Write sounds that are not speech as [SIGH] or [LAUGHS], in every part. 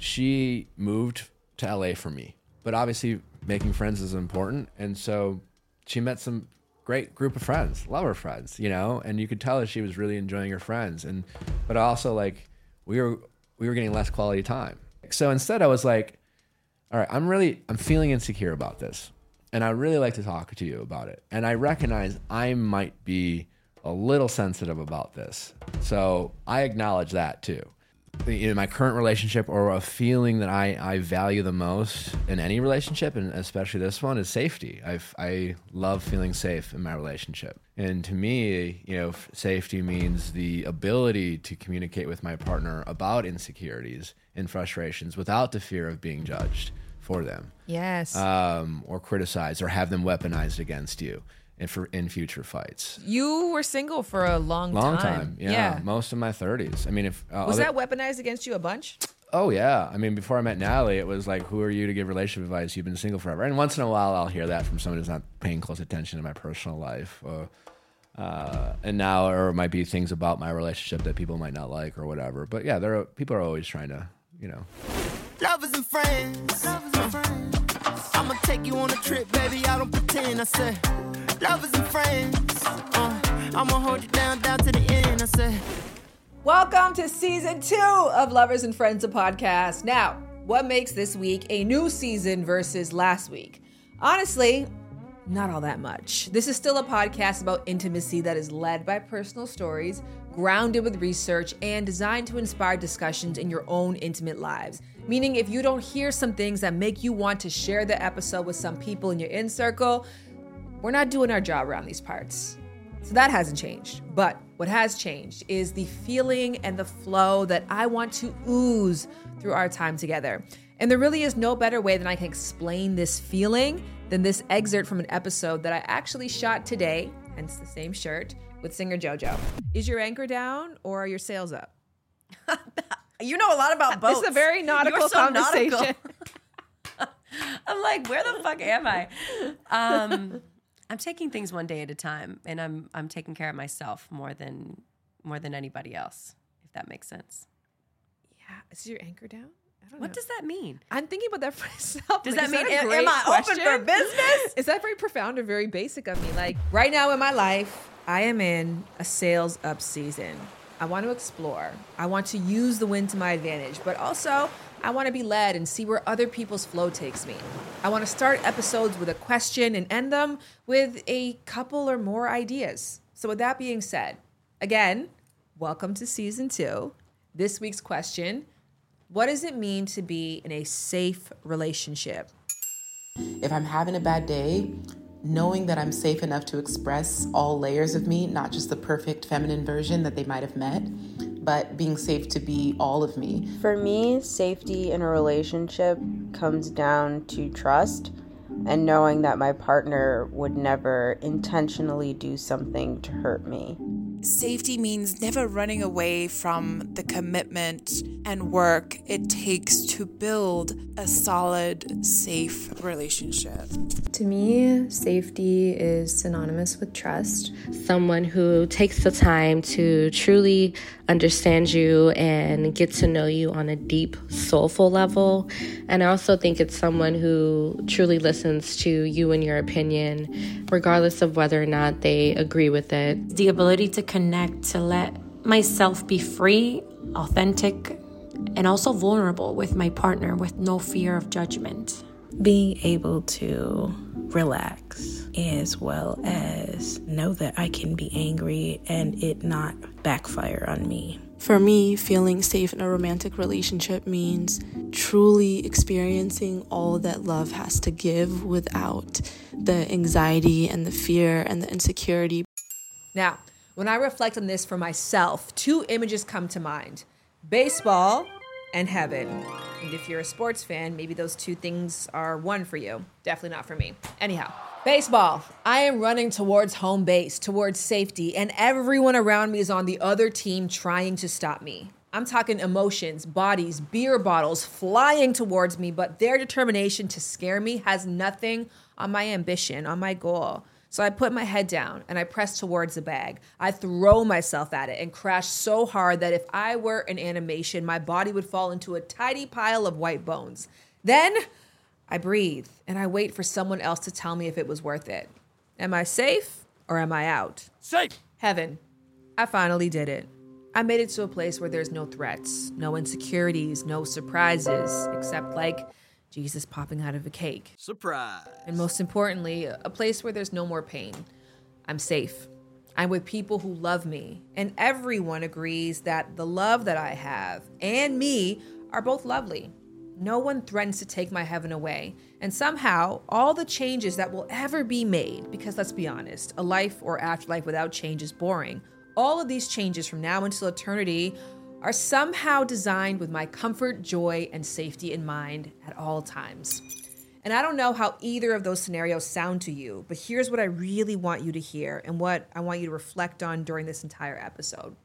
she moved to LA for me. But obviously, making friends is important. And so she met some great group of friends, love her friends, you know, and you could tell that she was really enjoying her friends. And, but also, like, we were, we were getting less quality time. So instead, I was like, all right, I'm really, I'm feeling insecure about this. And I really like to talk to you about it. And I recognize I might be a little sensitive about this. So I acknowledge that too in my current relationship or a feeling that I, I value the most in any relationship and especially this one is safety. I I love feeling safe in my relationship. And to me you know safety means the ability to communicate with my partner about insecurities and frustrations without the fear of being judged for them. Yes. Um, or criticized or have them weaponized against you in for in future fights. You were single for a long, long time. time. Yeah, yeah, most of my thirties. I mean, if uh, was other, that weaponized against you a bunch? Oh yeah. I mean, before I met Natalie, it was like, "Who are you to give relationship advice? You've been single forever." And once in a while, I'll hear that from someone who's not paying close attention to my personal life. Uh, uh, and now, or it might be things about my relationship that people might not like or whatever. But yeah, there are, people are always trying to, you know. Lovers and friends. Lovers and friends. I'ma take you on a trip, baby. I don't pretend. I said lovers and friends. Uh, I'ma hold you down, down to the end. I said. Welcome to season two of Lovers and Friends, a podcast. Now, what makes this week a new season versus last week? Honestly, not all that much. This is still a podcast about intimacy that is led by personal stories, grounded with research, and designed to inspire discussions in your own intimate lives. Meaning, if you don't hear some things that make you want to share the episode with some people in your in circle, we're not doing our job around these parts. So that hasn't changed. But what has changed is the feeling and the flow that I want to ooze through our time together. And there really is no better way than I can explain this feeling than this excerpt from an episode that I actually shot today, hence the same shirt, with singer JoJo. Is your anchor down or are your sails up? [LAUGHS] you know a lot about boats. [LAUGHS] It's a very nautical so conversation. Nautical. [LAUGHS] I'm like, where the fuck am I? Um, I'm taking things one day at a time, and I'm I'm taking care of myself more than more than anybody else. If that makes sense. Yeah, is your anchor down? what know. does that mean? I'm thinking about that [LAUGHS] for myself. Does like, that mean that am, am I question? open for business? [GASPS] is that very profound or very basic of me? Like right now in my life, I am in a sails up season. I want to explore. I want to use the wind to my advantage, but also I want to be led and see where other people's flow takes me. I want to start episodes with a question and end them with a couple or more ideas. So, with that being said, again, welcome to season two. This week's question What does it mean to be in a safe relationship? If I'm having a bad day, knowing that I'm safe enough to express all layers of me, not just the perfect feminine version that they might have met, but being safe to be all of me. For me, safety in a relationship comes down to trust and knowing that my partner would never intentionally do something to hurt me. Safety means never running away from the commitment and work it takes to build a solid, safe relationship. To me, safety is synonymous with trust. Someone who takes the time to truly understand you and get to know you on a deep, soulful level. And I also think it's someone who truly listens to you and your opinion, regardless of whether or not they agree with it. The ability to connect, to let myself be free, authentic, and also vulnerable with my partner with no fear of judgment. Being able to relax as well as know that I can be angry and it not backfire on me. For me, feeling safe in a romantic relationship means truly experiencing all that love has to give without the anxiety and the fear and the insecurity. Now, when I reflect on this for myself, two images come to mind baseball and heaven. And if you're a sports fan, maybe those two things are one for you. Definitely not for me. Anyhow, baseball. I am running towards home base, towards safety, and everyone around me is on the other team trying to stop me. I'm talking emotions, bodies, beer bottles flying towards me, but their determination to scare me has nothing on my ambition, on my goal. So I put my head down and I press towards the bag. I throw myself at it and crash so hard that if I were an animation, my body would fall into a tidy pile of white bones. Then I breathe and I wait for someone else to tell me if it was worth it. Am I safe or am I out? Safe. Heaven. I finally did it. I made it to a place where there's no threats, no insecurities, no surprises, except like Jesus popping out of a cake. Surprise. And most importantly, a place where there's no more pain. I'm safe. I'm with people who love me. And everyone agrees that the love that I have and me are both lovely. No one threatens to take my heaven away. And somehow, all the changes that will ever be made, because let's be honest, a life or afterlife without change is boring. All of these changes from now until eternity are somehow designed with my comfort, joy, and safety in mind at all times. And I don't know how either of those scenarios sound to you, but here's what I really want you to hear and what I want you to reflect on during this entire episode.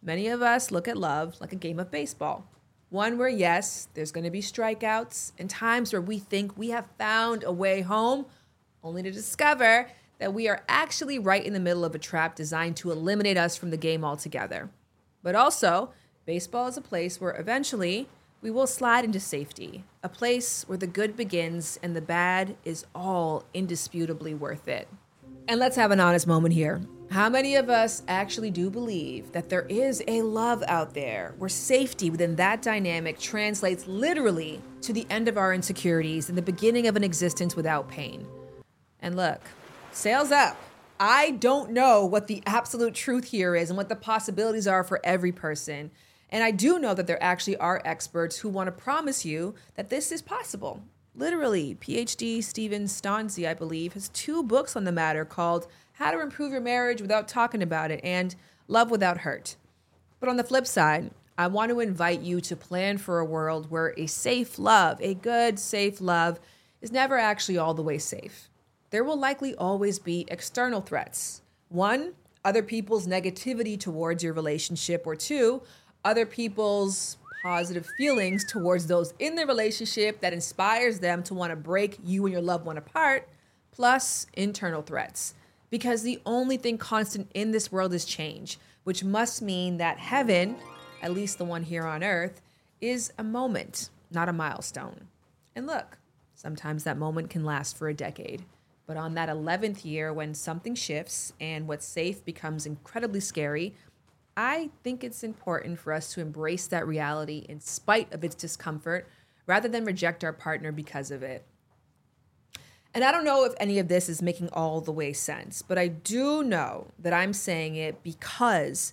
Many of us look at love like a game of baseball. One where, yes, there's going to be strikeouts and times where we think we have found a way home, only to discover that we are actually right in the middle of a trap designed to eliminate us from the game altogether. But also, baseball is a place where eventually we will slide into safety, a place where the good begins and the bad is all indisputably worth it. And let's have an honest moment here. How many of us actually do believe that there is a love out there where safety within that dynamic translates literally to the end of our insecurities and the beginning of an existence without pain? And look, sails up. I don't know what the absolute truth here is and what the possibilities are for every person. And I do know that there actually are experts who want to promise you that this is possible. Literally, PhD Steven Stosny, I believe, has two books on the matter called How to Improve Your Marriage Without Talking About It and Love Without Hurt. But on the flip side, I want to invite you to plan for a world where a safe love, a good, safe love, is never actually all the way safe. There will likely always be external threats. One, other people's negativity towards your relationship, or two, other people's positive feelings towards those in the relationship that inspires them to want to break you and your loved one apart, plus internal threats. Because the only thing constant in this world is change, which must mean that heaven, at least the one here on earth, is a moment, not a milestone. And look, sometimes that moment can last for a decade. But on that 11th year, when something shifts and what's safe becomes incredibly scary, I think it's important for us to embrace that reality in spite of its discomfort rather than reject our partner because of it. And I don't know if any of this is making all the way sense, but I do know that I'm saying it because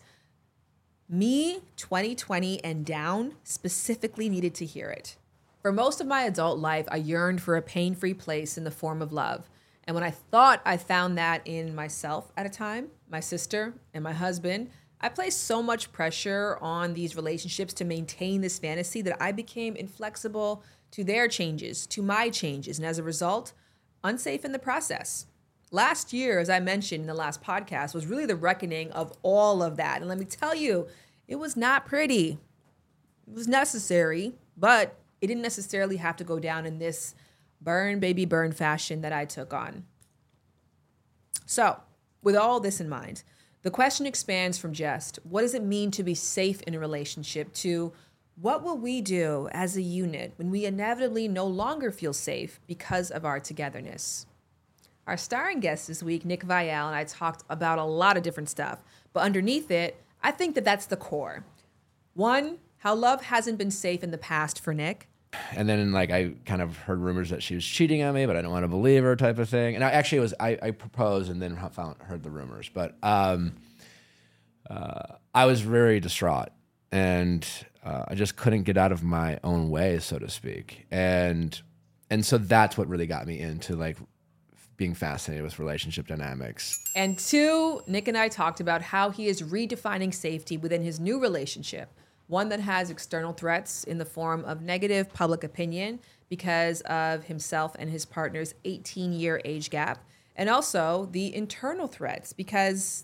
me, 2020 and down, specifically needed to hear it. For most of my adult life, I yearned for a pain free place in the form of love. And when I thought I found that in myself at a time, my sister, and my husband, I placed so much pressure on these relationships to maintain this fantasy that I became inflexible to their changes, to my changes, and as a result, unsafe in the process. Last year, as I mentioned in the last podcast, was really the reckoning of all of that. And let me tell you, it was not pretty. It was necessary, but it didn't necessarily have to go down in this burn, baby, burn fashion that I took on. So, with all this in mind, the question expands from just what does it mean to be safe in a relationship to what will we do as a unit when we inevitably no longer feel safe because of our togetherness? Our starring guest this week, Nick Viall, and I talked about a lot of different stuff, but underneath it, I think that that's the core. One, how love hasn't been safe in the past for Nick. And then like I kind of heard rumors that she was cheating on me, but I don't want to believe her type of thing. And I actually was I, I proposed and then found heard the rumors, but um, uh, I was very distraught and uh, I just couldn't get out of my own way, so to speak. And and so that's what really got me into like being fascinated with relationship dynamics. And two, Nick and I talked about how he is redefining safety within his new relationship, one that has external threats in the form of negative public opinion because of himself and his partner's 18 year age gap, and also the internal threats because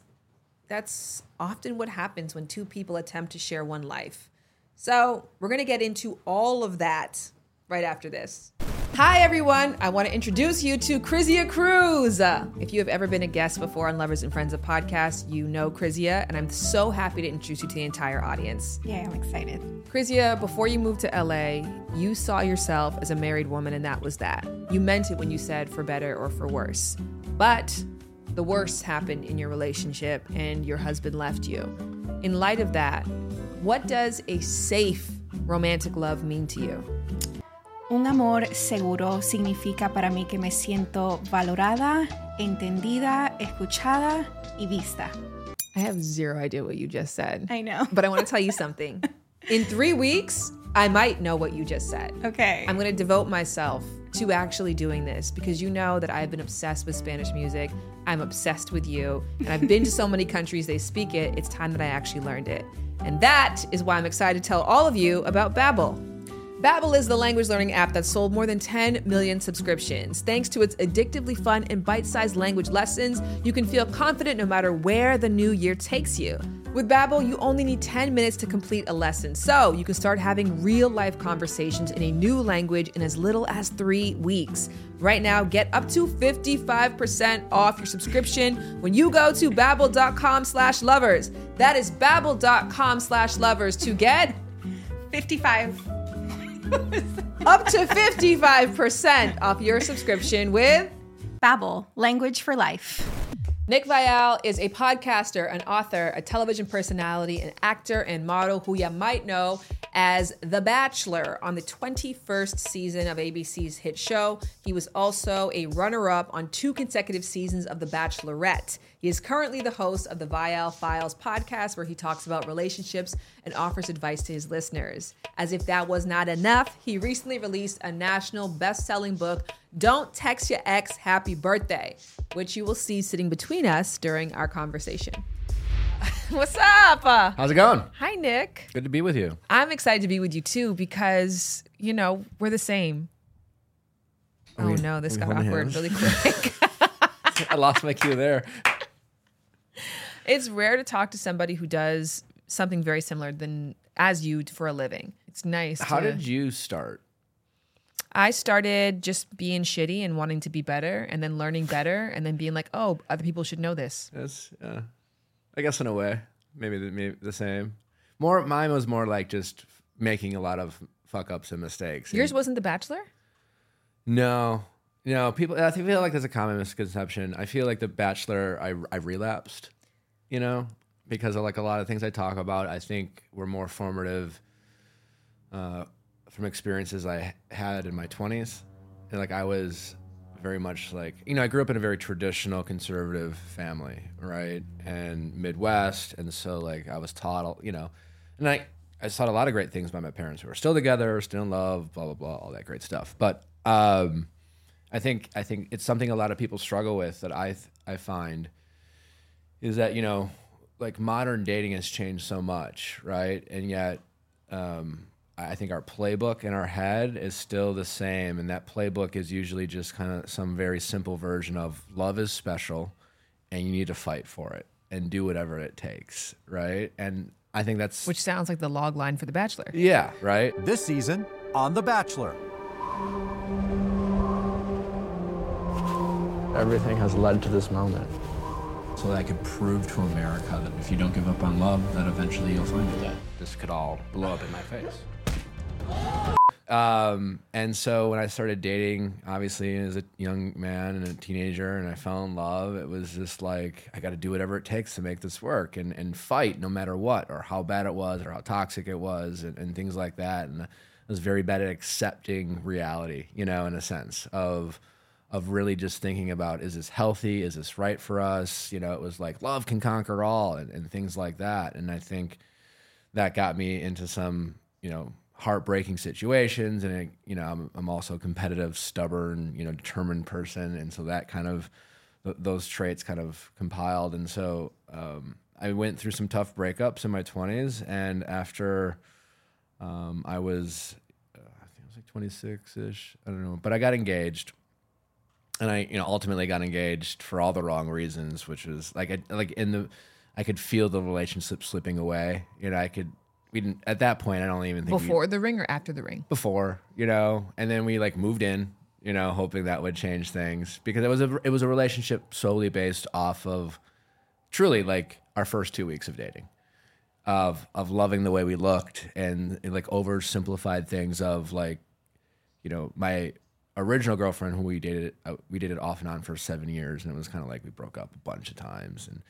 that's often what happens when two people attempt to share one life. So, we're going to get into all of that right after this. Hi, everyone. I want to introduce you to Krizia Cruz. If you have ever been a guest before on Lovers and Friends of Podcast, you know Krizia, and I'm so happy to introduce you to the entire audience. Yeah, I'm excited. Krizia, before you moved to LA, you saw yourself as a married woman, and that was that. You meant it when you said for better or for worse. But the worst happened in your relationship, and your husband left you. In light of that, what does a safe romantic love mean to you? Un amor seguro significa para mí que me siento valorada, entendida, escuchada y vista. I have zero idea what you just said. I know. But I want to tell you something. [LAUGHS] In three weeks, I might know what you just said. Okay. I'm going to devote myself to actually doing this because you know that I've been obsessed with Spanish music. I'm obsessed with you. And I've been to so many countries they speak it. It's time that I actually learned it. And that is why I'm excited to tell all of you about Babbel. Babbel is the language learning app that sold more than 10 million subscriptions. Thanks to its addictively fun and bite-sized language lessons, you can feel confident no matter where the new year takes you. With Babbel, you only need 10 minutes to complete a lesson, so you can start having real-life conversations in a new language in as little as 3 weeks. Right now, get up to 55% off your subscription when you go to babbel.com slash lovers. That is babbel.com slash lovers to get 55 [LAUGHS] up to 55% off your subscription with Babbel, language for life. Nick Viall is a podcaster, an author, a television personality, an actor, and model who you might know as The Bachelor on the 21st season of ABC's hit show. He was also a runner up on two consecutive seasons of The Bachelorette. He is currently the host of the Viall Files podcast, where he talks about relationships and offers advice to his listeners. As if that was not enough, he recently released a national best selling book, Don't Text Your Ex Happy Birthday, which you will see sitting between us during our conversation. [LAUGHS] What's up? How's it going? Hi, Nick. Good to be with you. I'm excited to be with you too because, you know, we're the same. Are oh we- no, this are we got holding awkward hands? really [LAUGHS] quick. [LAUGHS] I lost my cue there. it's rare to talk to somebody who does something very similar than as you for a living. It's nice. How to- did you start? I started just being shitty and wanting to be better and then learning better and then being like, oh, other people should know this. Yes, uh, I guess in a way, maybe the, maybe the same. More, mine was more like just making a lot of fuck ups and mistakes. Yours And- wasn't The Bachelor? No, no. People, I feel like there's a common misconception. I feel like the Bachelor, I I relapsed, you know, because of like a lot of things I talk about. I think were more formative uh, from experiences I had in my 20s. And like I was very much like you know I grew up in a very traditional conservative family, right, and Midwest, and so like I was taught, you know, and I I taught a lot of great things by my parents who are still together, still in love, blah blah blah, all that great stuff. But um, I think I think it's something a lot of people struggle with that I th- I find is that you know like modern dating has changed so much, right, and yet. Um, I think our playbook in our head is still the same, and that playbook is usually just kind of some very simple version of love is special, and you need to fight for it and do whatever it takes, right? And I think that's Which sounds like the log line for The Bachelor. yeah, right. This season on The Bachelor. Everything has led to this moment. So that I could prove to America that if you don't give up on love, that eventually you'll find it. That this could all blow up in my face. Um, and so when I started dating, obviously as a young man and a teenager, and I fell in love, it was just like I got to do whatever it takes to make this work and and fight no matter what, or how bad it was, or how toxic it was, and, and things like that. And I was very bad at accepting reality, you know, in a sense of of really just thinking about is this healthy, is this right for us? You know, it was like love can conquer all, and, and things like that. And I think that got me into some, you know, heartbreaking situations. And, it, you know, I'm, I'm also a competitive, stubborn, you know, determined person. And so that kind of, th- those traits kind of compiled. And so um, I went through some tough breakups in my 20s. And after um, I was, uh, I think I was like 26 ish, I don't know, but I got engaged. And I, you know, ultimately got engaged for all the wrong reasons, which was like, I, like in the, I could feel the relationship slipping away. You know, I could, we didn't, at that point, I don't even think Before the ring or after the ring? before, you know, and then we like moved in you know, hoping that would change things because it was a it was a relationship solely based off of truly like our first two weeks of dating, of of loving the way we looked and, and like oversimplified things of like, you know, my original girlfriend who we dated uh, we dated off and on for seven years and it was kind of like we broke up a bunch of times and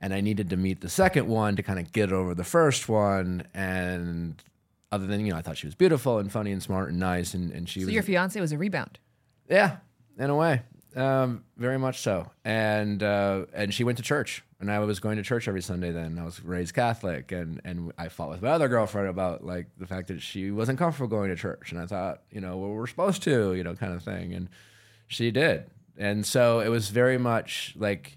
and I needed to meet the second one to kind of get over the first one and other than you know I thought she was beautiful and funny and smart and nice and and she So was your fiance was a rebound. yeah, in a way, um, very much so. And uh, and she went to church, and I was going to church every Sunday. Then I was raised Catholic, and and I fought with my other girlfriend about like the fact that she wasn't comfortable going to church, and I thought, you know, well, we're supposed to, you know, kind of thing, and she did, and so it was very much like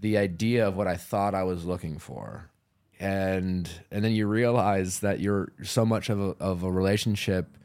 the idea of what I thought I was looking for. And and then you realize that you're so much of a, of a relationship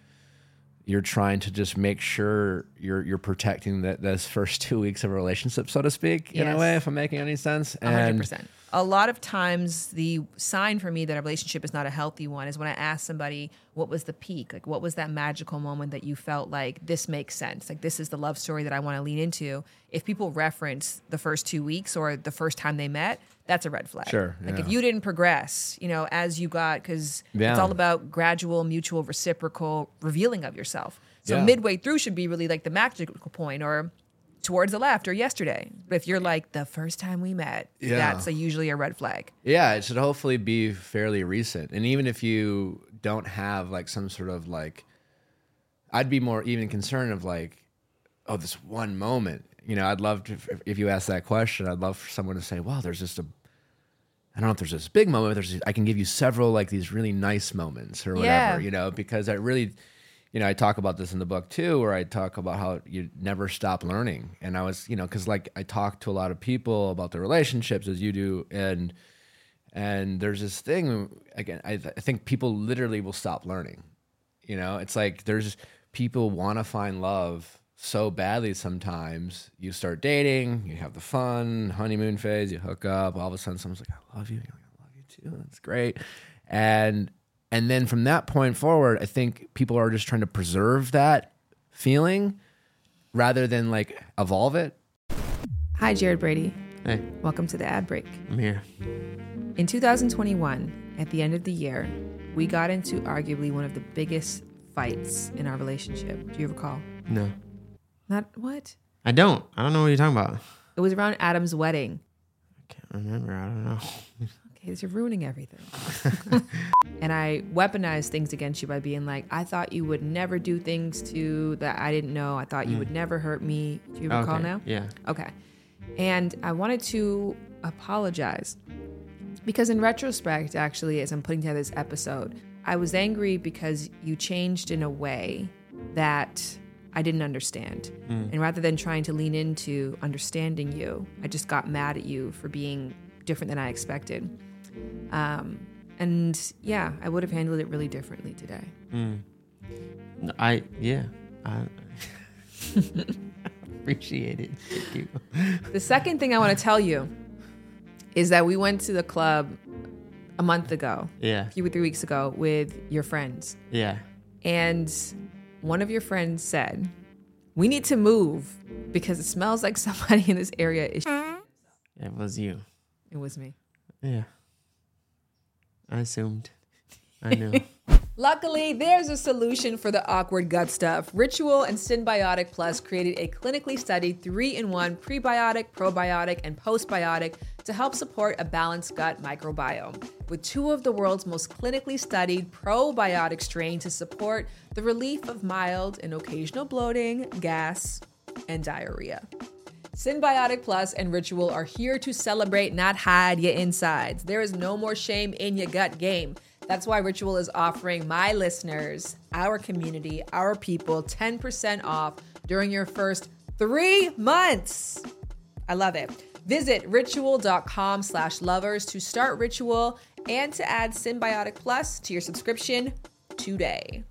you're trying to just make sure you're you're protecting that those [LAUGHS] first two weeks of a relationship, so to speak, in a way, if I'm making any sense. And percent. A lot of times, the sign for me that a relationship is not a healthy one is when I ask somebody, "What was the peak? Like, what was that magical moment that you felt like this makes sense? Like, this is the love story that I want to lean into." If people reference the first two weeks or the first time they met, that's a red flag. Sure, Like, if you didn't progress, you know, as you got, because it's all about gradual, mutual, reciprocal revealing of yourself. So Yeah. midway through should be really like the magical point, or towards the left or yesterday. But if you're like the first time we met, Yeah. that's a, usually a red flag. Yeah, it should hopefully be fairly recent. And even if you don't have like some sort of like, I'd be more even concerned of like, oh, this one moment. You know, I'd love to, if, if you ask that question, I'd love for someone to say, well, there's just a, I don't know if there's this big moment, but there's, I can give you several like these really nice moments or whatever, Yeah. you know, because I really, you know, I talk about this in the book too, where I talk about how you never stop learning. And I was, you know, because like I talk to a lot of people about their relationships as you do, and and there's this thing again. I, I think people literally will stop learning. You know, it's like there's people want to find love so badly. Sometimes you start dating, you have the fun honeymoon phase, you hook up. All of a sudden, someone's like, "I love you." You're like, "I love you too." That's great, and and then from that point forward, I think people are just trying to preserve that feeling rather than like evolve it. Hi, Jared Brady. Hey, Welcome to the ad break. I'm here. In 2021, at the end of the year, we got into arguably one of the biggest fights in our relationship. Do you recall? No, Not what? I don't. I don't know what you're talking about. It was around Adam's wedding. I can't remember. I don't know. [LAUGHS] Okay, you're ruining everything. [LAUGHS] and I weaponized things against you by being like, I thought you would never do things to that I didn't know. I thought you Mm. would never hurt me. Do you recall Okay, now? yeah. Okay. And I wanted to apologize because, in retrospect, actually, as I'm putting together this episode, I was angry because you changed in a way that I didn't understand. Mm. And rather than trying to lean into understanding you, I just got mad at you for being different than I expected. Um, and yeah, I would have handled it really differently today. Mm. No, I yeah. I [LAUGHS] appreciate it. Thank you. The second thing I want to tell you is that we went to the club a month ago, Yeah. a few or three weeks ago, with your friends. Yeah. And one of your friends said, We need to move because it smells like [LAUGHS] somebody in this area is. It was you. It was me. Yeah. I assumed. I knew. [LAUGHS] Luckily, there's a solution for the awkward gut stuff. Ritual and Synbiotic Plus created a clinically studied three in one prebiotic, probiotic, and postbiotic to help support a balanced gut microbiome. With two of the world's most clinically studied probiotic strains to support the relief of mild and occasional bloating, gas, and diarrhea. Synbiotic Plus and Ritual are here to celebrate, not hide your insides. There is no more shame in your gut game. That's why Ritual is offering my listeners, our community, our people 10% off during your first three months. I love it. Visit ritual.com slash lovers to start Ritual and to add Synbiotic Plus to your subscription today.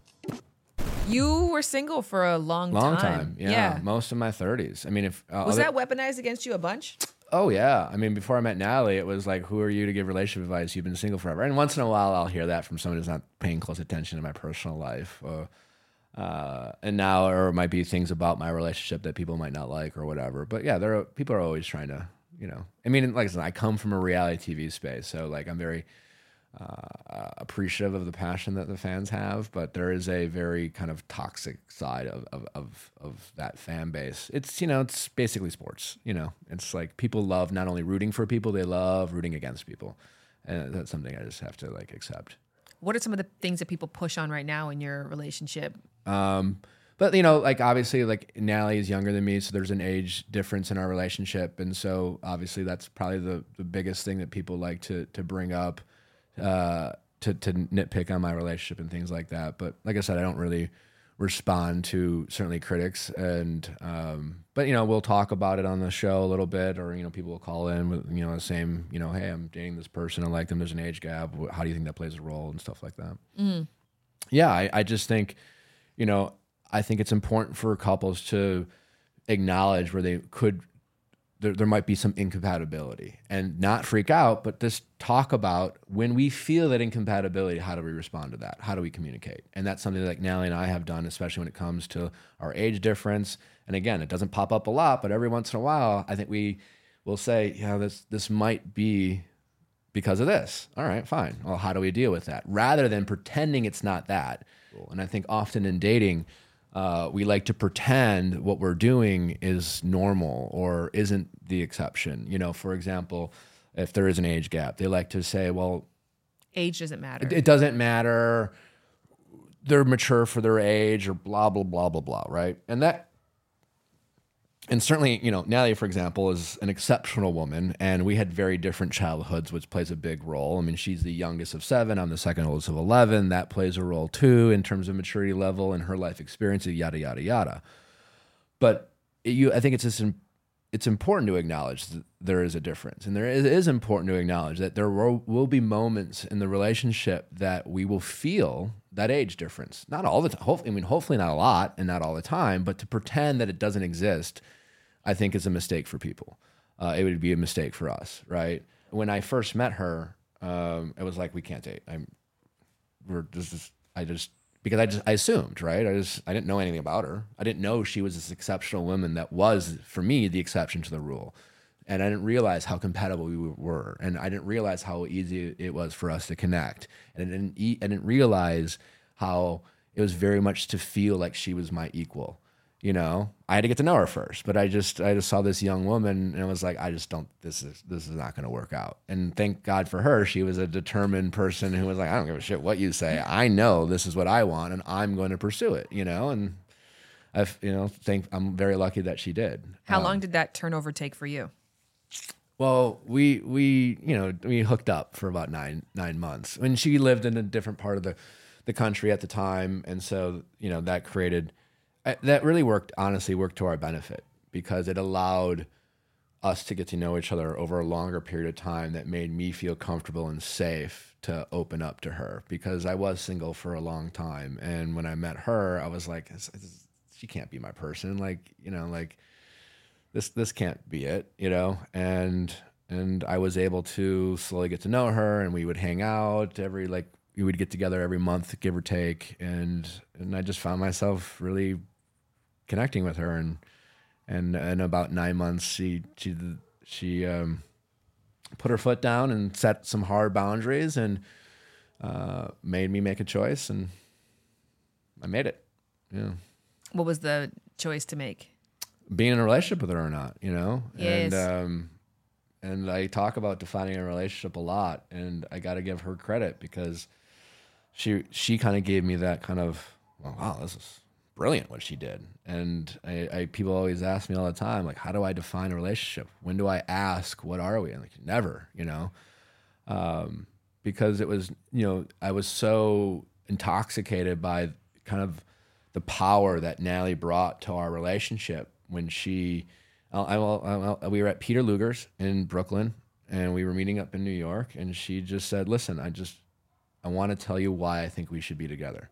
You were single for a long, Long time. time, yeah, Most of my 30s. I mean, if uh, Was other- that weaponized against you a bunch? Oh yeah. I mean, before I met Natalie, it was like, "Who are you to give relationship advice? You've been single forever." And once in a while, I'll hear that from someone who's not paying close attention to my personal life. Uh, and now or it might be things about my relationship that people might not like or whatever. But yeah, there are people are always trying to, you know. I mean, like I said, I come from a reality TV space, so like I'm very uh, appreciative of the passion that the fans have, but there is a very kind of toxic side of, of, of, of that fan base. It's, you know, it's basically sports, you know, it's like people love not only rooting for people, they love rooting against people. And that's something I just have to like accept. What are some of the things that people push on right now in your relationship? Um, but you know, like obviously, like Natalie is younger than me, so there's an age difference in our relationship, and so obviously that's probably the, the biggest thing that people like to to bring up, uh, to to nitpick on my relationship and things like that. But like I said, I don't really respond to certainly critics, and um, but you know we'll talk about it on the show a little bit, or you know people will call in with you know the same you know hey I'm dating this person I like them there's an age gap how do you think that plays a role and stuff like that. Mm. Yeah, I, I just think, you know, I think it's important for couples to acknowledge where they could, there, there might be some incompatibility and not freak out, but just talk about when we feel that incompatibility, how do we respond to that? How do we communicate? And that's something that like Nally and I have done, especially when it comes to our age difference. And again, it doesn't pop up a lot, but every once in a while, I think we will say, yeah, this, this might be because of this. All right, fine. Well, how do we deal with that? Rather than pretending it's not that. And I think often in dating, uh, we like to pretend what we're doing is normal or isn't the exception. You know, for example, if there is an age gap, they like to say, well, Age doesn't matter. it, it doesn't matter. They're mature for their age or blah, blah, blah, blah, blah, right? And that and certainly, you know, Natalie, for example, is an exceptional woman, and we had very different childhoods, which plays a big role. I mean, she's the youngest of seven. I'm the second oldest of 11. That plays a role too in terms of maturity level and her life experiences, yada, yada, yada. But you, I think it's just, it's important to acknowledge that there is a difference. And there is, it is important to acknowledge that there will, will be moments in the relationship that we will feel that age difference. Not all the time. Hopefully, I mean, hopefully not a lot and not all the time, but to pretend that it doesn't exist, I think is a mistake for people. Uh, it would be a mistake for us, right? When I first met her, um, it was like, we can't date. I'm, we're is, I just, because I just, I assumed, right? I just, I didn't know anything about her. I didn't know she was this exceptional woman that was, for me, the exception to the rule. And I didn't realize how compatible we were. And I didn't realize how easy it was for us to connect. And I didn't, I didn't realize how it was very much to feel like she was my equal. You know, I had to get to know her first, but I just, I just saw this young woman and I was like, I just don't, this is, this is not going to work out. And thank God for her. She was a determined person who was like, I don't give a shit what you say. I know this is what I want and I'm going to pursue it, you know? And I've, you know, think I'm very lucky that she did. How Um, long did that turnover take for you? well, we we you know we hooked up for about nine nine months. When she lived in a different part of the the country at the time, and so you know that created that really worked. Honestly, worked to our benefit because it allowed us to get to know each other over a longer period of time. That made me feel comfortable and safe to open up to her because I was single for a long time, and when I met her, I was like, "This- this- she can't be my person. Like you know, like this this can't be it, you know. And and I was able to slowly get to know her, and we would hang out every like we would get together every month, give or take, and and I just found myself really connecting with her, and and in about nine months, she she she um, put her foot down and set some hard boundaries, and uh, made me make a choice, and I made it. Yeah What was the choice to make? being in a relationship with her or not, you know? Yes. And um and I talk about defining a relationship a lot and I got to give her credit because she she kind of gave me that kind of well, wow, this is brilliant what she did. And I, I people always ask me all the time like how do I define a relationship? When do I ask what are we? I'm like never, you know. Um because it was, you know, I was so intoxicated by kind of the power that Natalie brought to our relationship when she, I, I, we were at Peter Luger's in Brooklyn and we were meeting up in New York and she just said, listen, I just, I want to tell you why I think we should be together.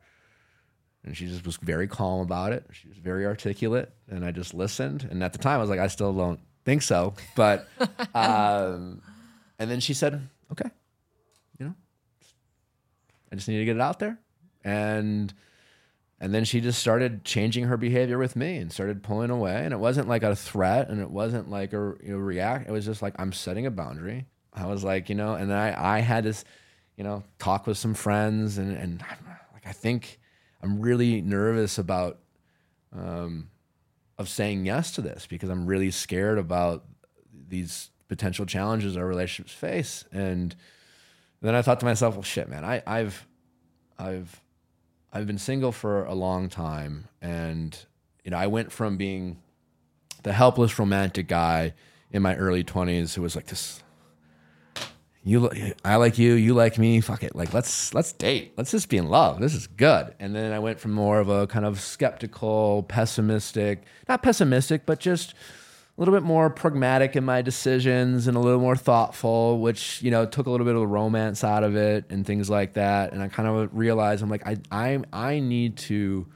And she just was very calm about it. She was very articulate and I just listened. And at the time I was like, I still don't think so. But, [LAUGHS] um, and then she said, okay, you know, I just need to get it out there. And, and then she just started changing her behavior with me and started pulling away. And it wasn't like a threat and it wasn't like a you know, react. It was just like, I'm setting a boundary. I was like, you know, and then I, I had this, you know, talk with some friends and, and like, I think I'm really nervous about, um, of saying yes to this because I'm really scared about these potential challenges our relationships face. And then I thought to myself, well, shit, man, I, I've, I've, I've been single for a long time, and you know, I went from being the helpless romantic guy in my early twenties who was like this. You, I like you, you like me. Fuck it, like let's let's date. Let's just be in love. This is good. And then I went from more of a kind of skeptical, pessimistic, not pessimistic, but just a little bit more pragmatic in my decisions and a little more thoughtful, which you know took a little bit of the romance out of it and things like that. And I kind of realized I'm like I I I need to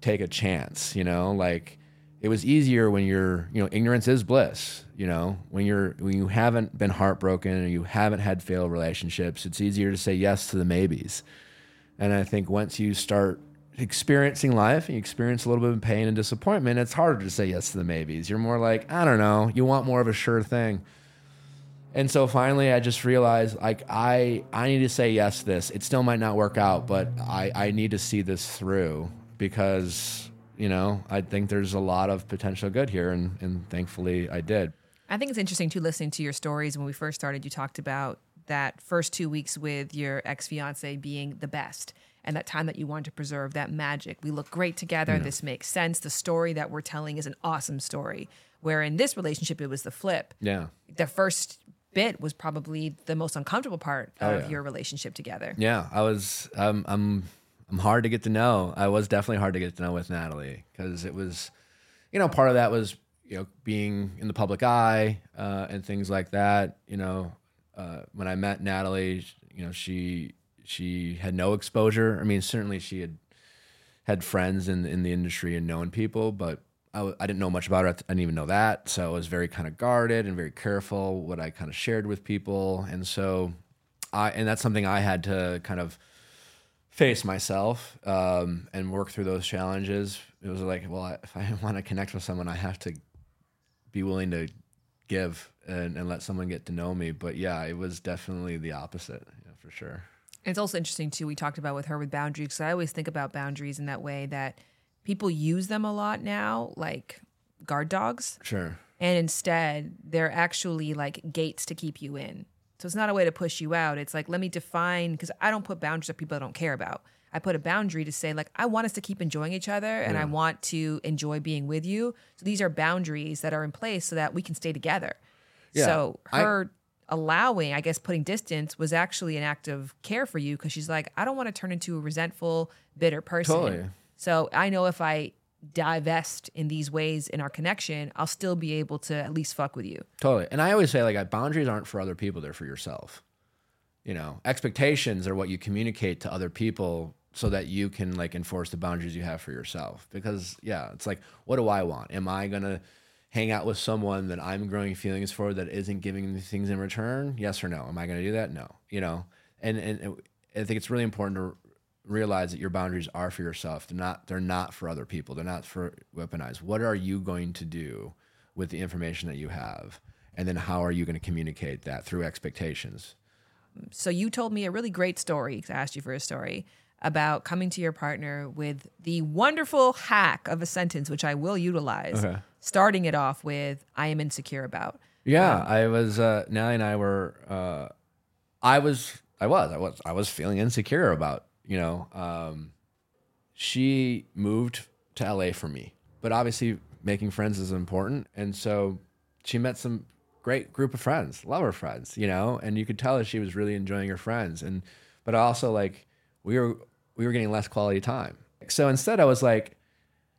take a chance. You know, like it was easier when you're you know ignorance is bliss. You know, when you're when you haven't been heartbroken and you haven't had failed relationships, it's easier to say yes to the maybes. And I think once you start experiencing life and you experience a little bit of pain and disappointment, it's harder to say yes to the maybes. You're more like, I don't know, you want more of a sure thing. And so finally I just realized like I I need to say yes to this. It still might not work out, but I, I need to see this through because, you know, I think there's a lot of potential good here and, and thankfully I did. I think it's interesting too listening to your stories. When we first started, you talked about that first two weeks with your ex fiance being the best and that time that you wanted to preserve that magic. We look great together. Yeah. This makes sense. The story that we're telling is an awesome story. Where in this relationship, it was the flip. Yeah. The first bit was probably the most uncomfortable part Oh, of yeah. your relationship together. Yeah, I was. Um, I'm. I'm hard to get to know. I was definitely hard to get to know with Natalie because it was, you know, part of that was you know being in the public eye uh, and things like that. You know, uh, when I met Natalie, you know, she she had no exposure. I mean, certainly she had had friends in in the industry and known people, but I, w- I didn't know much about her. I didn't even know that, so I was very kind of guarded and very careful what I kind of shared with people, and so I and that's something I had to kind of face myself um, and work through those challenges. It was like, well, I- if I [LAUGHS] want to connect with someone, I have to be willing to give and, and let someone get to know me. But yeah, it was definitely the opposite, yeah, for sure. And it's also interesting too. We talked about with her with boundaries because I always think about boundaries in that way that people use them a lot now, like guard dogs, Sure. and instead they're actually like gates to keep you in. So it's not a way to push you out. It's like let me define because I don't put boundaries that people I don't care about. I put a boundary to say like I want us to keep enjoying each other and I want to enjoy being with you. So these are boundaries that are in place so that we can stay together. Yeah, So I- her allowing, I guess, putting distance was actually an act of care for you because she's like, I don't want to turn into a resentful, bitter person. Totally. So I know if I divest in these ways in our connection, I'll still be able to at least fuck with you. Totally. And I always say like boundaries aren't for other people, they're for yourself. You know, expectations are what you communicate to other people so that you can like enforce the boundaries you have for yourself. Because yeah, it's like what do I want? Am I going to hang out with someone that I'm growing feelings for that isn't giving me things in return? Yes or no? Am I going to do that? No. You know. And and I think it's really important to realize that your boundaries are for yourself. They're not they're not for other people. They're not for weaponized. What are you going to do with the information that you have? And then how are you going to communicate that through expectations? So you told me a really great story. I asked you for a story about coming to your partner with the wonderful hack of a sentence, which I will utilize. Okay. Starting it off with "I am insecure about." Yeah, I was. Uh, Nellie and I were. Uh, I was. I was. I was. I was feeling insecure about. You know, um, she moved to LA for me, but obviously making friends is important, and so she met some great group of friends, love her friends. You know, and you could tell that she was really enjoying her friends, and but also like we were we were getting less quality time. So instead, I was like,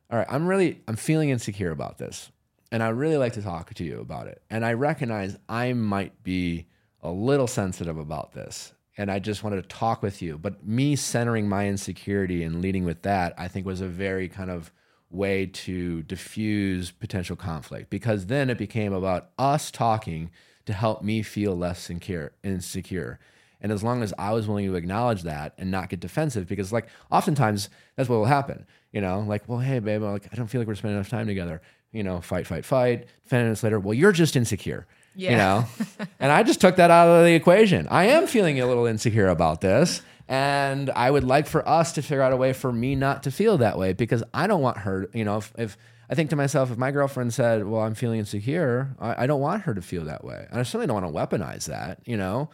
all right, I'm really I'm feeling insecure about this. And I really like to talk to you about it. And I recognize I might be a little sensitive about this. And I just wanted to talk with you. But me centering my insecurity and leading with that, I think was a very kind of way to diffuse potential conflict because then it became about us talking to help me feel less insecure insecure. And as long as I was willing to acknowledge that and not get defensive, because like oftentimes that's what will happen. You know, like, well, hey, babe, like I don't feel like we're spending enough time together. You know, fight, fight, fight. Ten minutes later, well, you're just insecure. You know, [LAUGHS] and I just took that out of the equation. I am feeling a little insecure about this. And I would like for us to figure out a way for me not to feel that way because I don't want her, you know, if, if I think to myself, if my girlfriend said, well, I'm feeling insecure, I, I don't want her to feel that way. And I certainly don't want to weaponize that, you know.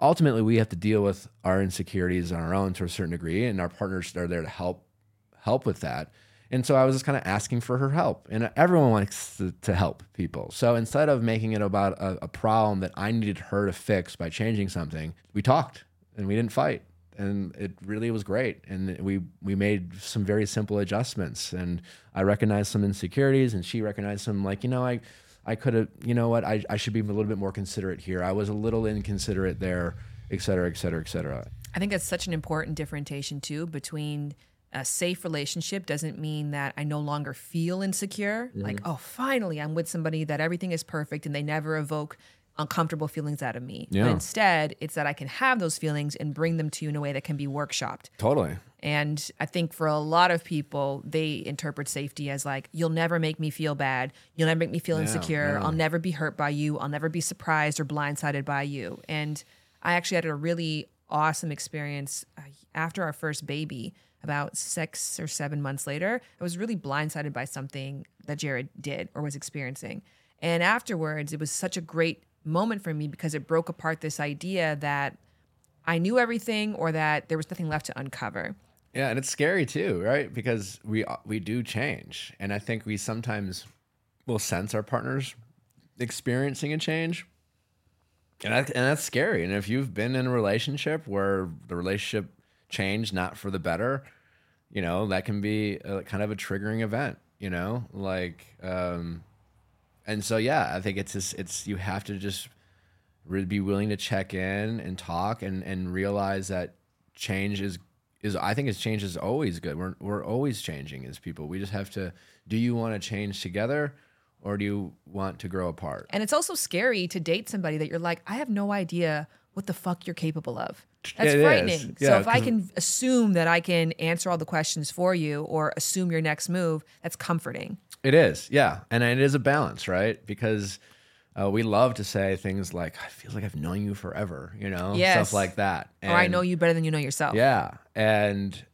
Ultimately, we have to deal with our insecurities on our own to a certain degree, and our partners are there to help help with that. And so I was just kind of asking for her help. And everyone wants to, to help people. So instead of making it about a, a problem that I needed her to fix by changing something, we talked and we didn't fight. And it really was great. And we, we made some very simple adjustments. And I recognized some insecurities, and she recognized some, like, you know, I, I could have, you know what, I, I should be a little bit more considerate here. I was a little inconsiderate there, et cetera, et cetera, et cetera. I think that's such an important differentiation too between a safe relationship doesn't mean that I no longer feel insecure. Like, Mhm. oh, finally, I'm with somebody that everything is perfect and they never evoke uncomfortable feelings out of me. But Yeah. instead, it's that I can have those feelings and bring them to you in a way that can be workshopped. Totally. And I think for a lot of people, they interpret safety as like, you'll never make me feel bad. You'll never make me feel Yeah, insecure. yeah. I'll never be hurt by you. I'll never be surprised or blindsided by you. And I actually had a really awesome experience uh, after our first baby. About six or seven months later, I was really blindsided by something that Jared did or was experiencing. And afterwards, it was such a great moment for me because it broke apart this idea that I knew everything or that there was nothing left to uncover. Yeah, and it's scary too, right? Because we uh, we do change, and I think we sometimes will sense our partners experiencing a change, and I, and that's scary. And if you've been in a relationship where the relationship changed not for the better, you know that can be a, kind of a triggering event. You know, like, um, and so yeah, I think it's just it's you have to just be willing to check in and talk and and realize that change is is I think it's change is always good. We're we're always changing as people. We just have to do you want to change together or do you want to grow apart? And it's also scary to date somebody that you're like, I have no idea what the fuck you're capable of. That's It frightening. so if I can assume that I can answer all the questions for you or assume your next move, that's comforting. It is. Yeah. And it is a balance, right? Because uh, we love to say things like I feel like I've known you forever, you know? Yes. Stuff like that. or I know you better than you know yourself. Yeah, and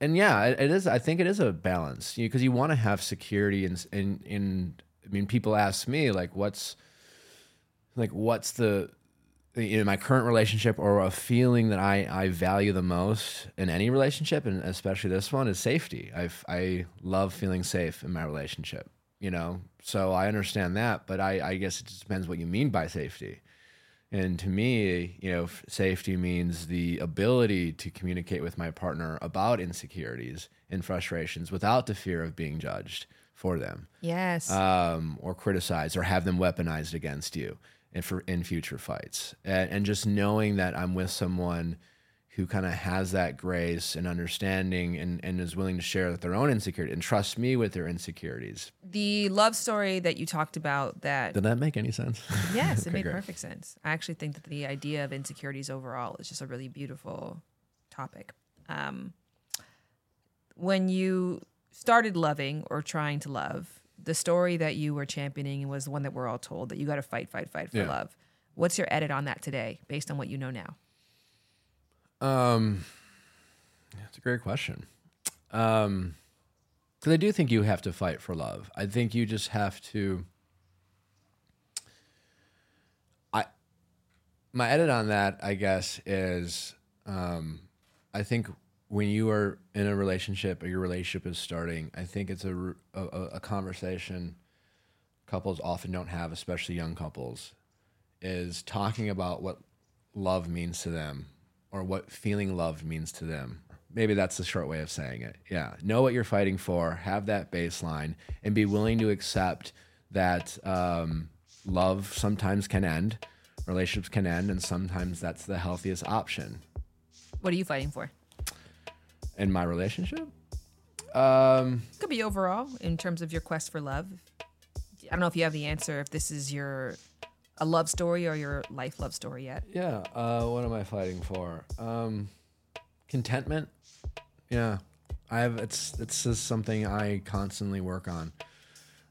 and yeah, it, it is. I think it is a balance because you, want to have security in in in. I mean, people ask me like, what's like what's the in my current relationship or a feeling that I, I value the most in any relationship and especially this one is safety. I I love feeling safe in my relationship, you know. So I understand that, but I, I guess it just depends what you mean by safety. And to me, you know, safety means the ability to communicate with my partner about insecurities and frustrations without the fear of being judged for them. Yes. Um, or criticized or have them weaponized against you in, for, in future fights. And, and just knowing that I'm with someone who kind of has that grace and understanding and, and is willing to share their own insecurity and trust me with their insecurities. The love story that you talked about that Did that make any sense? Yes, it [LAUGHS] Okay, made great. perfect sense. I actually think that the idea of insecurities overall is just a really beautiful topic. Um, when you started loving or trying to love, the story that you were championing was the one that we're all told that you got to fight, fight, fight for Yeah. love. What's your edit on that today, based on what you know now? Um, that's a great question. Um, because I do think you have to fight for love. I think you just have to. I, my edit on that, I guess, is, um, I think when you are in a relationship or your relationship is starting, I think it's a a conversation couples often don't have, especially young couples, is talking about what love means to them or what feeling love means to them. Maybe that's the short way of saying it. Yeah. Know what you're fighting for, have that baseline, and be willing to accept that um, love sometimes can end, relationships can end, and sometimes that's the healthiest option. What are you fighting for? In my relationship? Um, Could be overall in terms of your quest for love. I don't know if you have the answer. If this is your a love story or your life love story yet? Yeah. Uh, what am I fighting for? Um, contentment. Yeah. I have. It's it's just something I constantly work on.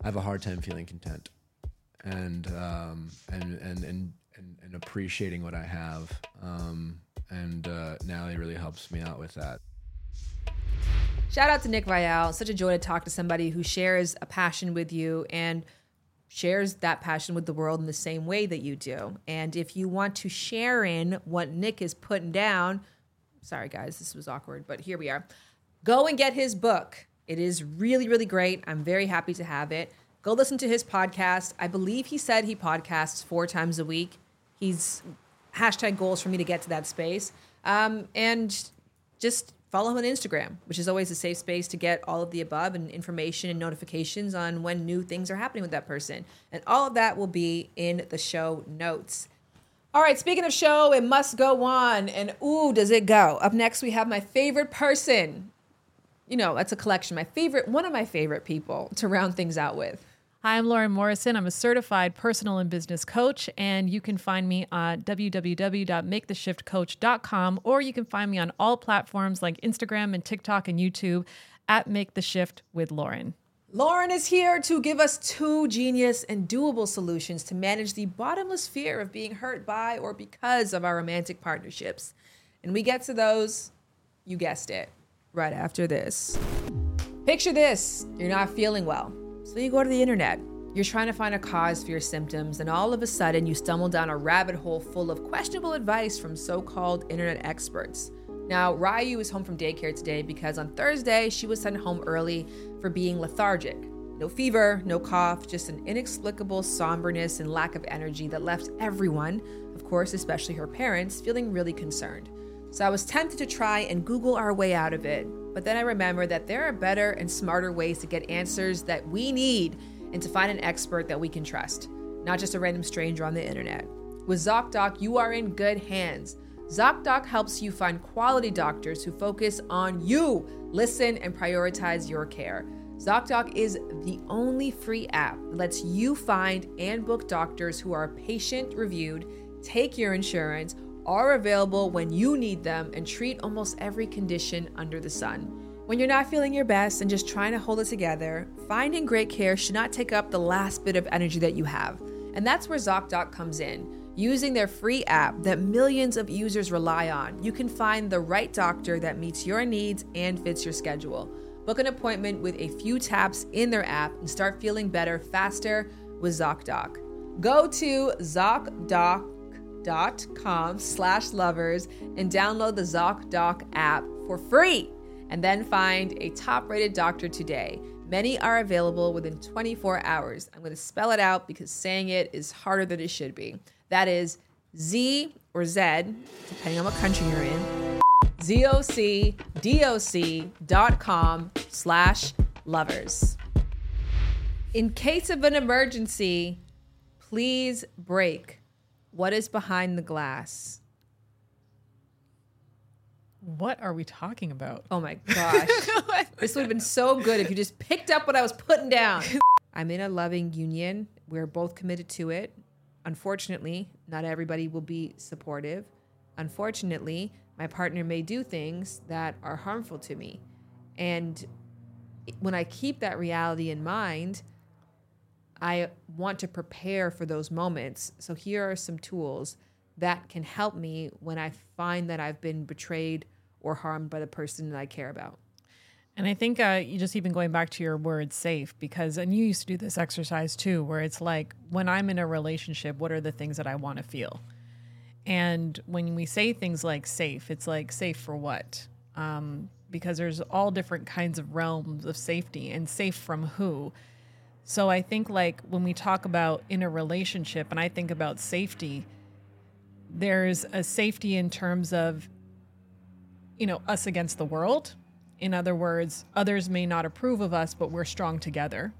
I have a hard time feeling content, and um, and, and and and and appreciating what I have. Um, and uh, Natalie really helps me out with that. Shout out to Nick Viall. Such a joy to talk to somebody who shares a passion with you and shares that passion with the world in the same way that you do. And if you want to share in what Nick is putting down, sorry guys, this was awkward, but here we are. Go and get his book. It is really, really great. I'm very happy to have it. Go listen to his podcast. I believe he said he podcasts four times a week. He's hashtag goals for me to get to that space. Um, and just follow him on Instagram, which is always a safe space to get all of the above and information and notifications on when new things are happening with that person. And all of that will be in the show notes. All right, speaking of show, it must go on. And ooh, does it go. Up next, we have my favorite person. You know, that's a collection. My favorite, one of my favorite people to round things out with. Hi, I'm Lauren Morrison. I'm a certified personal and business coach, and you can find me at www.maketheshiftcoach.com, or you can find me on all platforms like Instagram and TikTok and YouTube at Make the Shift with Lauren. Lauren is here to give us two genius and doable solutions to manage the bottomless fear of being hurt by or because of our romantic partnerships. And we get to those, you guessed it, right after this. Picture this you're not feeling well. So you go to the internet. You're trying to find a cause for your symptoms, and all of a sudden, you stumble down a rabbit hole full of questionable advice from so called internet experts. Now, Ryu is home from daycare today because on Thursday, she was sent home early for being lethargic. No fever, no cough, just an inexplicable somberness and lack of energy that left everyone, of course, especially her parents, feeling really concerned. So I was tempted to try and Google our way out of it, but then I remember that there are better and smarter ways to get answers that we need and to find an expert that we can trust, not just a random stranger on the internet. With ZocDoc, you are in good hands. ZocDoc helps you find quality doctors who focus on you, listen, and prioritize your care. ZocDoc is the only free app that lets you find and book doctors who are patient reviewed, take your insurance, are available when you need them, and treat almost every condition under the sun. When you're not feeling your best and just trying to hold it together, finding great care should not take up the last bit of energy that you have. And that's where ZocDoc comes in. Using their free app that millions of users rely on, you can find the right doctor that meets your needs and fits your schedule. Book an appointment with a few taps in their app and start feeling better faster with ZocDoc. Go to ZocDoc.com slash lovers and download the ZocDoc app for free and then find a top rated doctor today. Many are available within 24 hours. I'm going to spell it out because saying it is harder than it should be. That is Z or Z, depending on what country you're in, zocdoc.com slash lovers. In case of an emergency, please break what is behind the glass. What are we talking about? Oh my [LAUGHS] gosh. this would have been so good if you just picked up what I was putting down. [LAUGHS] I'm in a loving union. We're both committed to it. Unfortunately, not everybody will be supportive. Unfortunately, my partner may do things that are harmful to me. And when I keep that reality in mind, I want to prepare for those moments. So here are some tools that can help me when I find that I've been betrayed or harmed by the person that I care about. And I think uh, you just even going back to your word safe, because, and you used to do this exercise too, where it's like, when I'm in a relationship, what are the things that I want to feel? And when we say things like safe, it's like safe for what? Um, because there's all different kinds of realms of safety and safe from who. So I think like when we talk about in a relationship and I think about safety, there's a safety in terms of, you know, us against the world. In other words, others may not approve of us, but we're strong together.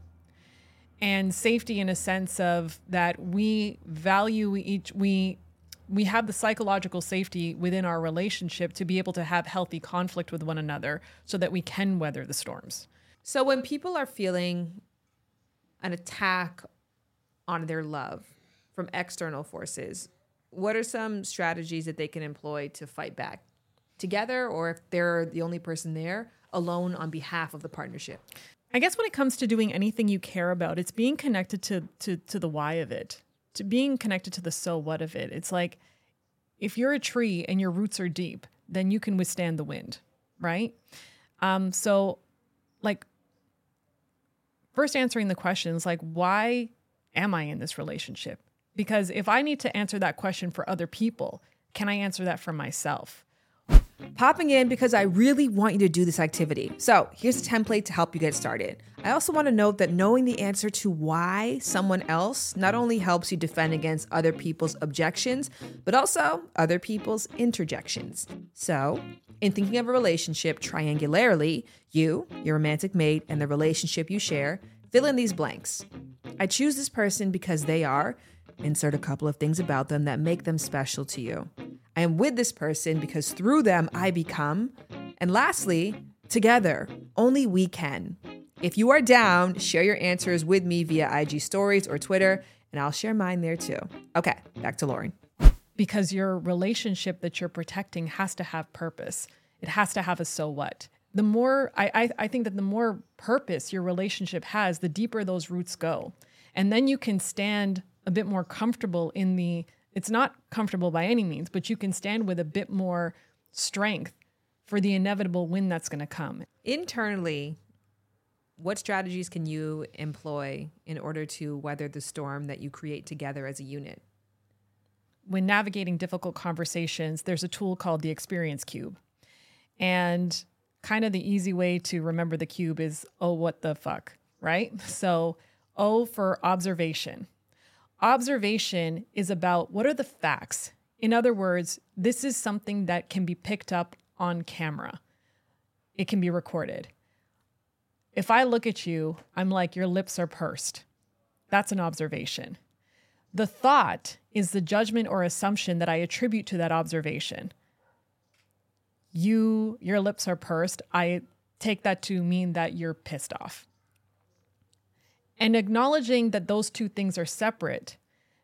And safety in a sense of that we value each, we we have the psychological safety within our relationship to be able to have healthy conflict with one another so that we can weather the storms. So when people are feeling an attack on their love, from external forces, what are some strategies that they can employ to fight back together, or if they're the only person there, alone on behalf of the partnership? I guess when it comes to doing anything you care about, it's being connected to to to the why of it, to being connected to the so what of it. It's like if you're a tree and your roots are deep, then you can withstand the wind, right? Um, so, like, first answering the questions like, why am I in this relationship? Because if I need to answer that question for other people, can I answer that for myself? Popping in because I really want you to do this activity. So, here's a template to help you get started. I also want to note that knowing the answer to why someone else not only helps you defend against other people's objections, but also other people's interjections. So, in thinking of a relationship triangularly, you, your romantic mate, and the relationship you share, fill in these blanks. I choose this person because they are, insert a couple of things about them that make them special to you. I am with this person because through them I become. And lastly, together, only we can. If you are down, share your answers with me via IG stories or Twitter, and I'll share mine there too. Okay, back to Lauren. Because your relationship that you're protecting has to have purpose. It has to have a so what. The more I, I, I think that the more purpose your relationship has, the deeper those roots go. And then you can stand a bit more comfortable in the it's not comfortable by any means, but you can stand with a bit more strength for the inevitable win that's going to come. Internally, what strategies can you employ in order to weather the storm that you create together as a unit? When navigating difficult conversations, there's a tool called the Experience Cube. And kind of the easy way to remember the cube is, oh, what the fuck, right? [LAUGHS] So, O for observation. Observation is about what are the facts. In other words, this is something that can be picked up on camera, it can be recorded. If I look at you, I'm like, your lips are pursed. That's an observation. The thought is the judgment or assumption that I attribute to that observation. You, your lips are pursed. I take that to mean that you're pissed off. And acknowledging that those two things are separate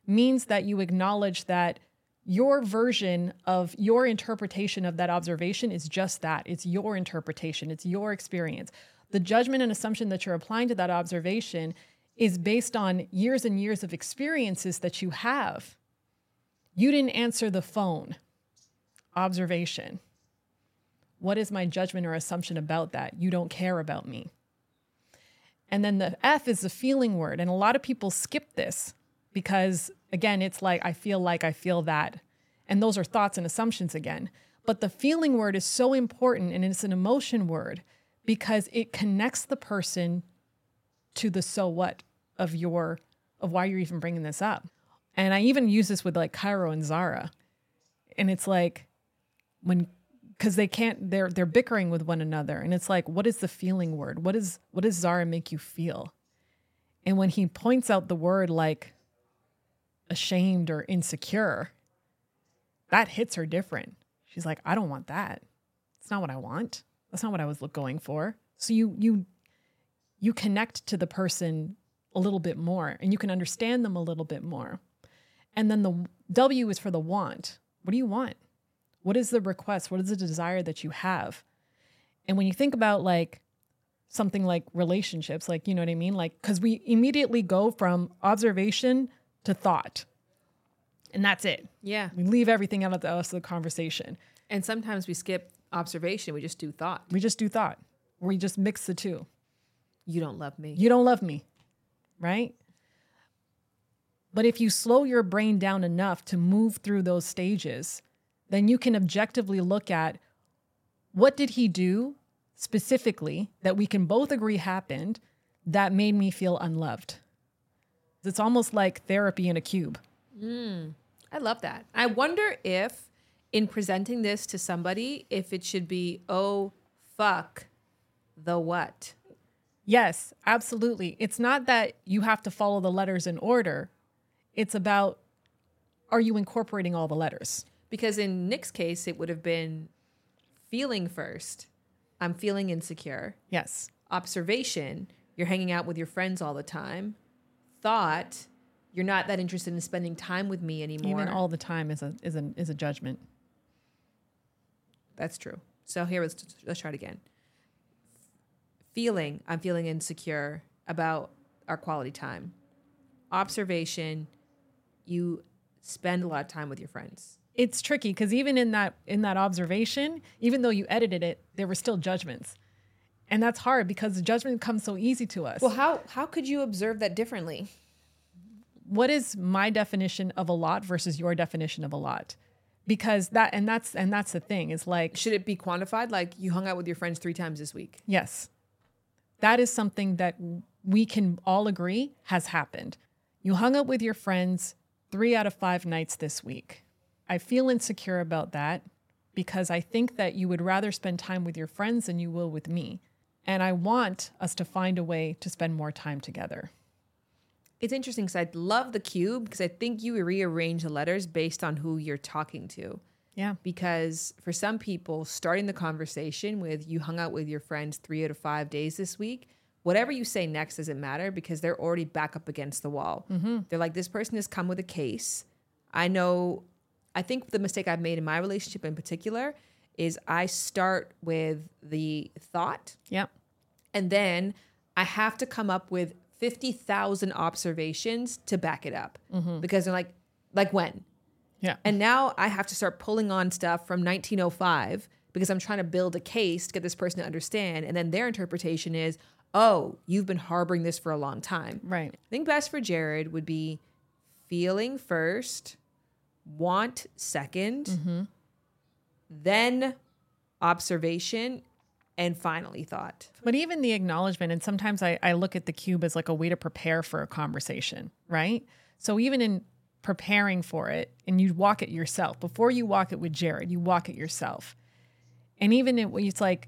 means that you acknowledge that your version of your interpretation of that observation is just that it's your interpretation, it's your experience. The judgment and assumption that you're applying to that observation is based on years and years of experiences that you have. You didn't answer the phone. Observation. What is my judgment or assumption about that? You don't care about me. And then the F is the feeling word. And a lot of people skip this because, again, it's like, I feel like I feel that. And those are thoughts and assumptions again. But the feeling word is so important and it's an emotion word because it connects the person to the so what of your, of why you're even bringing this up. And I even use this with like Cairo and Zara. And it's like when because they can't they're they're bickering with one another. And it's like what is the feeling word? What is what does zara make you feel? And when he points out the word like ashamed or insecure that hits her different. She's like i don't want that. It's not what i want. That's not what i was going for. So you you you connect to the person a little bit more and you can understand them a little bit more. And then the w is for the want. What do you want what is the request? What is the desire that you have? And when you think about like something like relationships, like, you know what I mean? Like, because we immediately go from observation to thought. And that's it. Yeah. We leave everything out of the, rest of the conversation. And sometimes we skip observation, we just do thought. We just do thought. We just mix the two. You don't love me. You don't love me. Right? But if you slow your brain down enough to move through those stages, then you can objectively look at what did he do specifically that we can both agree happened that made me feel unloved. It's almost like therapy in a cube. Mm, I love that. I wonder if, in presenting this to somebody, if it should be, oh, fuck, the what? Yes, absolutely. It's not that you have to follow the letters in order, it's about are you incorporating all the letters? Because in Nick's case, it would have been feeling first. I'm feeling insecure. Yes. Observation, you're hanging out with your friends all the time. Thought, You're not that interested in spending time with me anymore. Even all the time is a is a is a judgment. That's true. So here, let's let's try it again. Feeling, I'm feeling insecure about our quality time. Observation, you spend a lot of time with your friends. It's tricky because even in that in that observation, even though you edited it, there were still judgments, and that's hard because the judgment comes so easy to us. Well, how how could you observe that differently? what is my definition of a lot versus your definition of a lot? Because that and that's and that's the thing is like should it be quantified? Like you hung out with your friends three times this week. Yes. That is something that we can all agree has happened. You hung out with your friends three out of five nights this week. I feel insecure about that because I think that you would rather spend time with your friends than you will with me. And I want us to find a way to spend more time together. It's interesting because I love the cube because I think you rearrange the letters based on who you're talking to. Yeah. Because for some people, starting the conversation with you hung out with your friends three out of five days this week, whatever you say next doesn't matter because they're already back up against the wall. Mm-hmm. They're like, this person has come with a case. I know, I think the mistake I've made in my relationship in particular is I start with the thought. Yeah. And then I have to come up with 50,000 observations to back it up Mhm. because they're like, like when? Yeah. And now I have to start pulling on stuff from 1905 because I'm trying to build a case to get this person to understand. And then their interpretation is, oh, you've been harboring this for a long time. Right. I think best for Jared would be feeling first, want 2nd Mm-hmm. then observation, and finally thought. But even the acknowledgement, and sometimes I, I look at the cube as like a way to prepare for a conversation, right? So even in preparing for it, and you walk it yourself, before you walk it with Jared, you walk it yourself. And even it, it's like,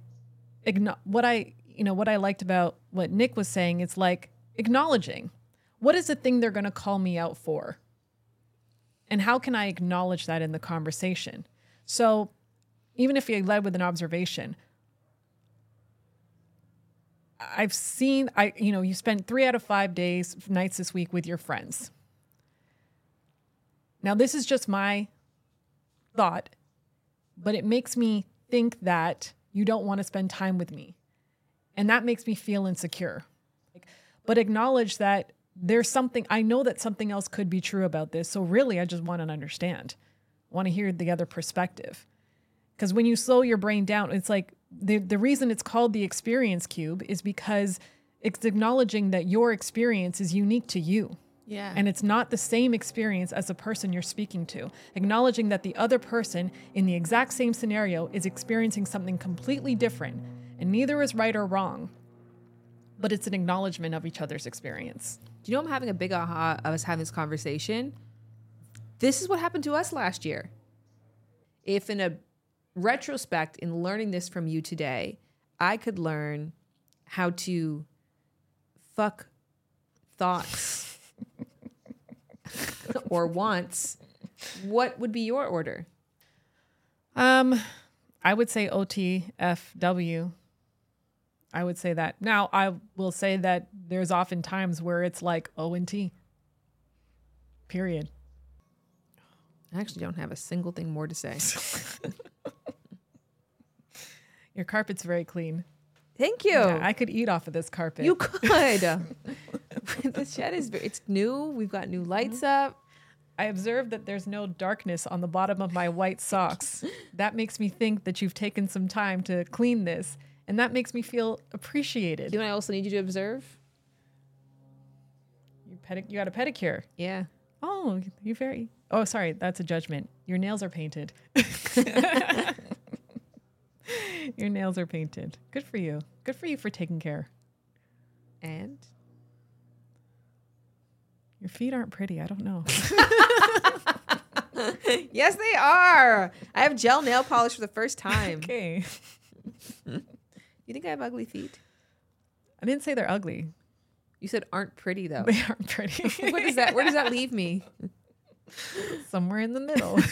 what I, you know, what I liked about what Nick was saying, it's like acknowledging what is the thing they're going to call me out for? And how can I acknowledge that in the conversation? So even if you led with an observation, I've seen I you know you spent 3 out of 5 days nights this week with your friends. Now this is just my thought, but it makes me think that you don't want to spend time with me. And that makes me feel insecure. But acknowledge that there's something I know that something else could be true about this. So really I just want to understand. Want to hear the other perspective. Because when you slow your brain down, it's like the, the reason it's called the experience cube is because it's acknowledging that your experience is unique to you. Yeah. And it's not the same experience as the person you're speaking to. Acknowledging that the other person in the exact same scenario is experiencing something completely different, and neither is right or wrong, but it's an acknowledgement of each other's experience. Do you know I'm having a big aha of us having this conversation? This is what happened to us last year. If in a retrospect, in learning this from you today, I could learn how to fuck thoughts [LAUGHS] or wants, what would be your order? Um, I would say OTFW. I would say that. Now, I will say that there's often times where it's like O and T. Period. I actually don't have a single thing more to say. [LAUGHS] Your carpet's very clean. Thank you. Yeah, I could eat off of this carpet. You [LAUGHS] could. [LAUGHS] the shed is it's new. We've got new lights mm-hmm. up. I observe that there's no darkness on the bottom of my white socks. that makes me think that you've taken some time to clean this, and that makes me feel appreciated. Do you know what I also need you to observe? You pedi- you got a pedicure. Yeah. Oh, you very. Oh, sorry, that's a judgment. Your nails are painted. [LAUGHS] Your nails are painted. Good for you. Good for you for taking care. And your feet aren't pretty. I don't know. [LAUGHS] yes, they are. I have gel nail polish for the first [LAUGHS] time. okay. You think I have ugly feet? I didn't say they're ugly. You said aren't pretty though. They aren't pretty. [LAUGHS] what does that? Where does that leave me? Somewhere in the middle. [LAUGHS]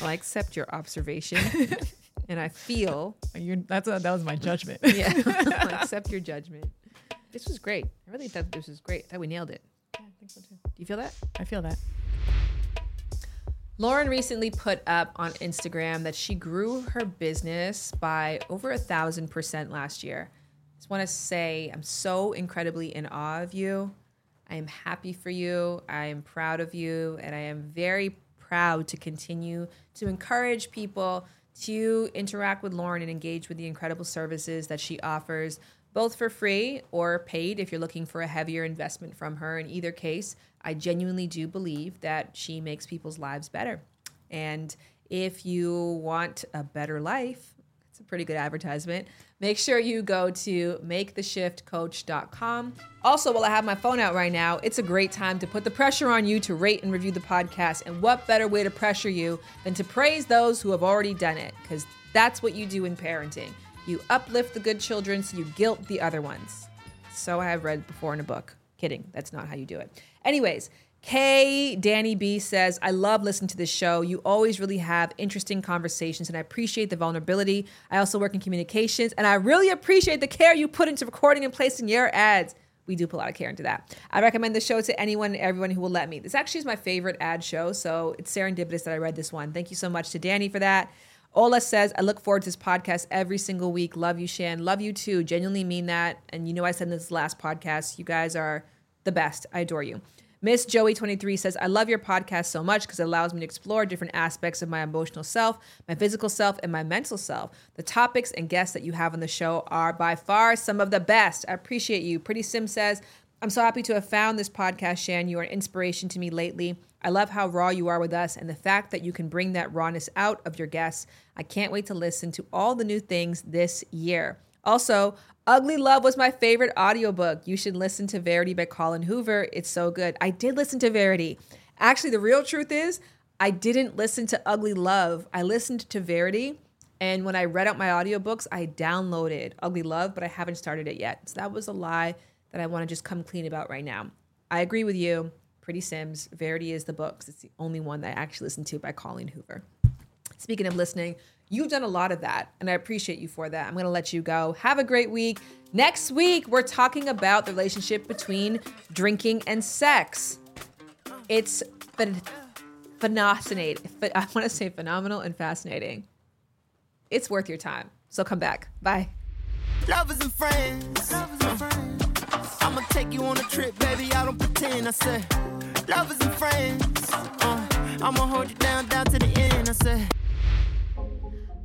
Well, I accept your observation, [LAUGHS] and I feel You're, that's a, that was my judgment. yeah. I accept your judgment. This was great. I really thought this was great. I thought we nailed it. Yeah, I think so too. Do you feel that? I feel that. Lauren recently put up on Instagram that she grew her business by over a thousand percent last year. I Just want to say I'm so incredibly in awe of you. I am happy for you. I am proud of you. And I am very proud to continue to encourage people to interact with Lauren and engage with the incredible services that she offers, both for free or paid if you're looking for a heavier investment from her. In either case, I genuinely do believe that she makes people's lives better. And if you want a better life, it's a pretty good advertisement. Make sure you go to maketheshiftcoach.com. Also, while I have my phone out right now, it's a great time to put the pressure on you to rate and review the podcast. And what better way to pressure you than to praise those who have already done it? Because that's what you do in parenting. You uplift the good children, so you guilt the other ones. So I have read before in a book. Kidding, that's not how you do it. Anyways, Kay Danny B says, I love listening to this show. You always really have interesting conversations, and I appreciate the vulnerability. I also work in communications, and I really appreciate the care you put into recording and placing your ads. We do put a lot of care into that. I recommend the show to anyone and everyone who will let me. This actually is my favorite ad show, so it's serendipitous that I read this one. Thank you so much to Danny for that. Ola says, I look forward to this podcast every single week. Love you, Shan. Love you too. Genuinely mean that. And you know, I said in this last podcast, you guys are the best. I adore you. Miss Joey23 says, I love your podcast so much because it allows me to explore different aspects of my emotional self, my physical self, and my mental self. The topics and guests that you have on the show are by far some of the best. I appreciate you. Pretty Sim says, I'm so happy to have found this podcast, Shan. You are an inspiration to me lately. I love how raw you are with us and the fact that you can bring that rawness out of your guests. I can't wait to listen to all the new things this year. Also, Ugly Love was my favorite audiobook. You should listen to Verity by Colleen Hoover. It's so good. I did listen to Verity. Actually, the real truth is, I didn't listen to Ugly Love. I listened to Verity. And when I read out my audiobooks, I downloaded Ugly Love, but I haven't started it yet. So that was a lie that I want to just come clean about right now. I agree with you. Pretty Sims, Verity is the book. It's the only one that I actually listened to by Colleen Hoover. Speaking of listening, you've done a lot of that, and I appreciate you for that. I'm going to let you go. Have a great week. Next week, we're talking about the relationship between drinking and sex. It's phen- fascinating. I want to say phenomenal and fascinating. It's worth your time. So come back. Bye. Lovers and friends. I'ma take you on a trip, baby. I don't pretend. I said, lovers and friends. Uh, I'ma hold you down, down to the end. I said.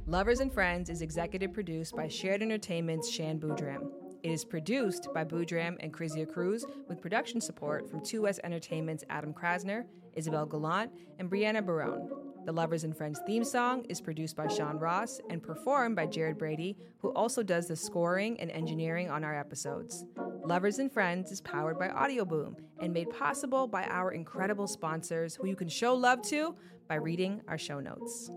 Lovers and Friends is executive produced by Shared Entertainment's Shan Boodram. It is produced by Boodram and Krizia Cruz with production support from 2S Entertainment's Adam Krasner, Isabel Gallant, and Brianna Barone. The Lovers and Friends theme song is produced by Sean Ross and performed by Jared Brady, who also does the scoring and engineering on our episodes. Lovers and Friends is powered by Audioboom and made possible by our incredible sponsors who you can show love to by reading our show notes.